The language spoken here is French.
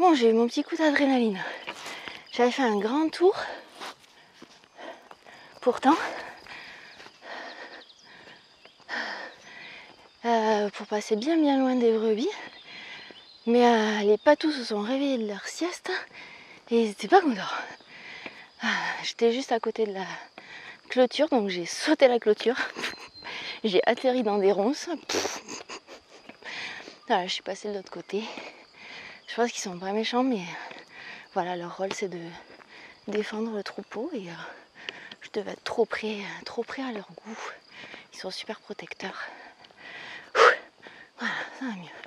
Bon, j'ai eu mon petit coup d'adrénaline. J'avais fait un grand tour. Pourtant, euh, pour passer bien bien loin des brebis. Mais euh, les patous se sont réveillés de leur sieste et ils n'étaient pas contents. Ah, J'étais juste à côté de la clôture, donc j'ai sauté la clôture. j'ai atterri dans des ronces. Voilà, je suis passée de l'autre côté. Je pense qu'ils sont pas méchants, mais voilà, leur rôle c'est de défendre le troupeau et euh, je devais être trop près, trop près à leur goût. Ils sont super protecteurs. Voilà, ça va mieux.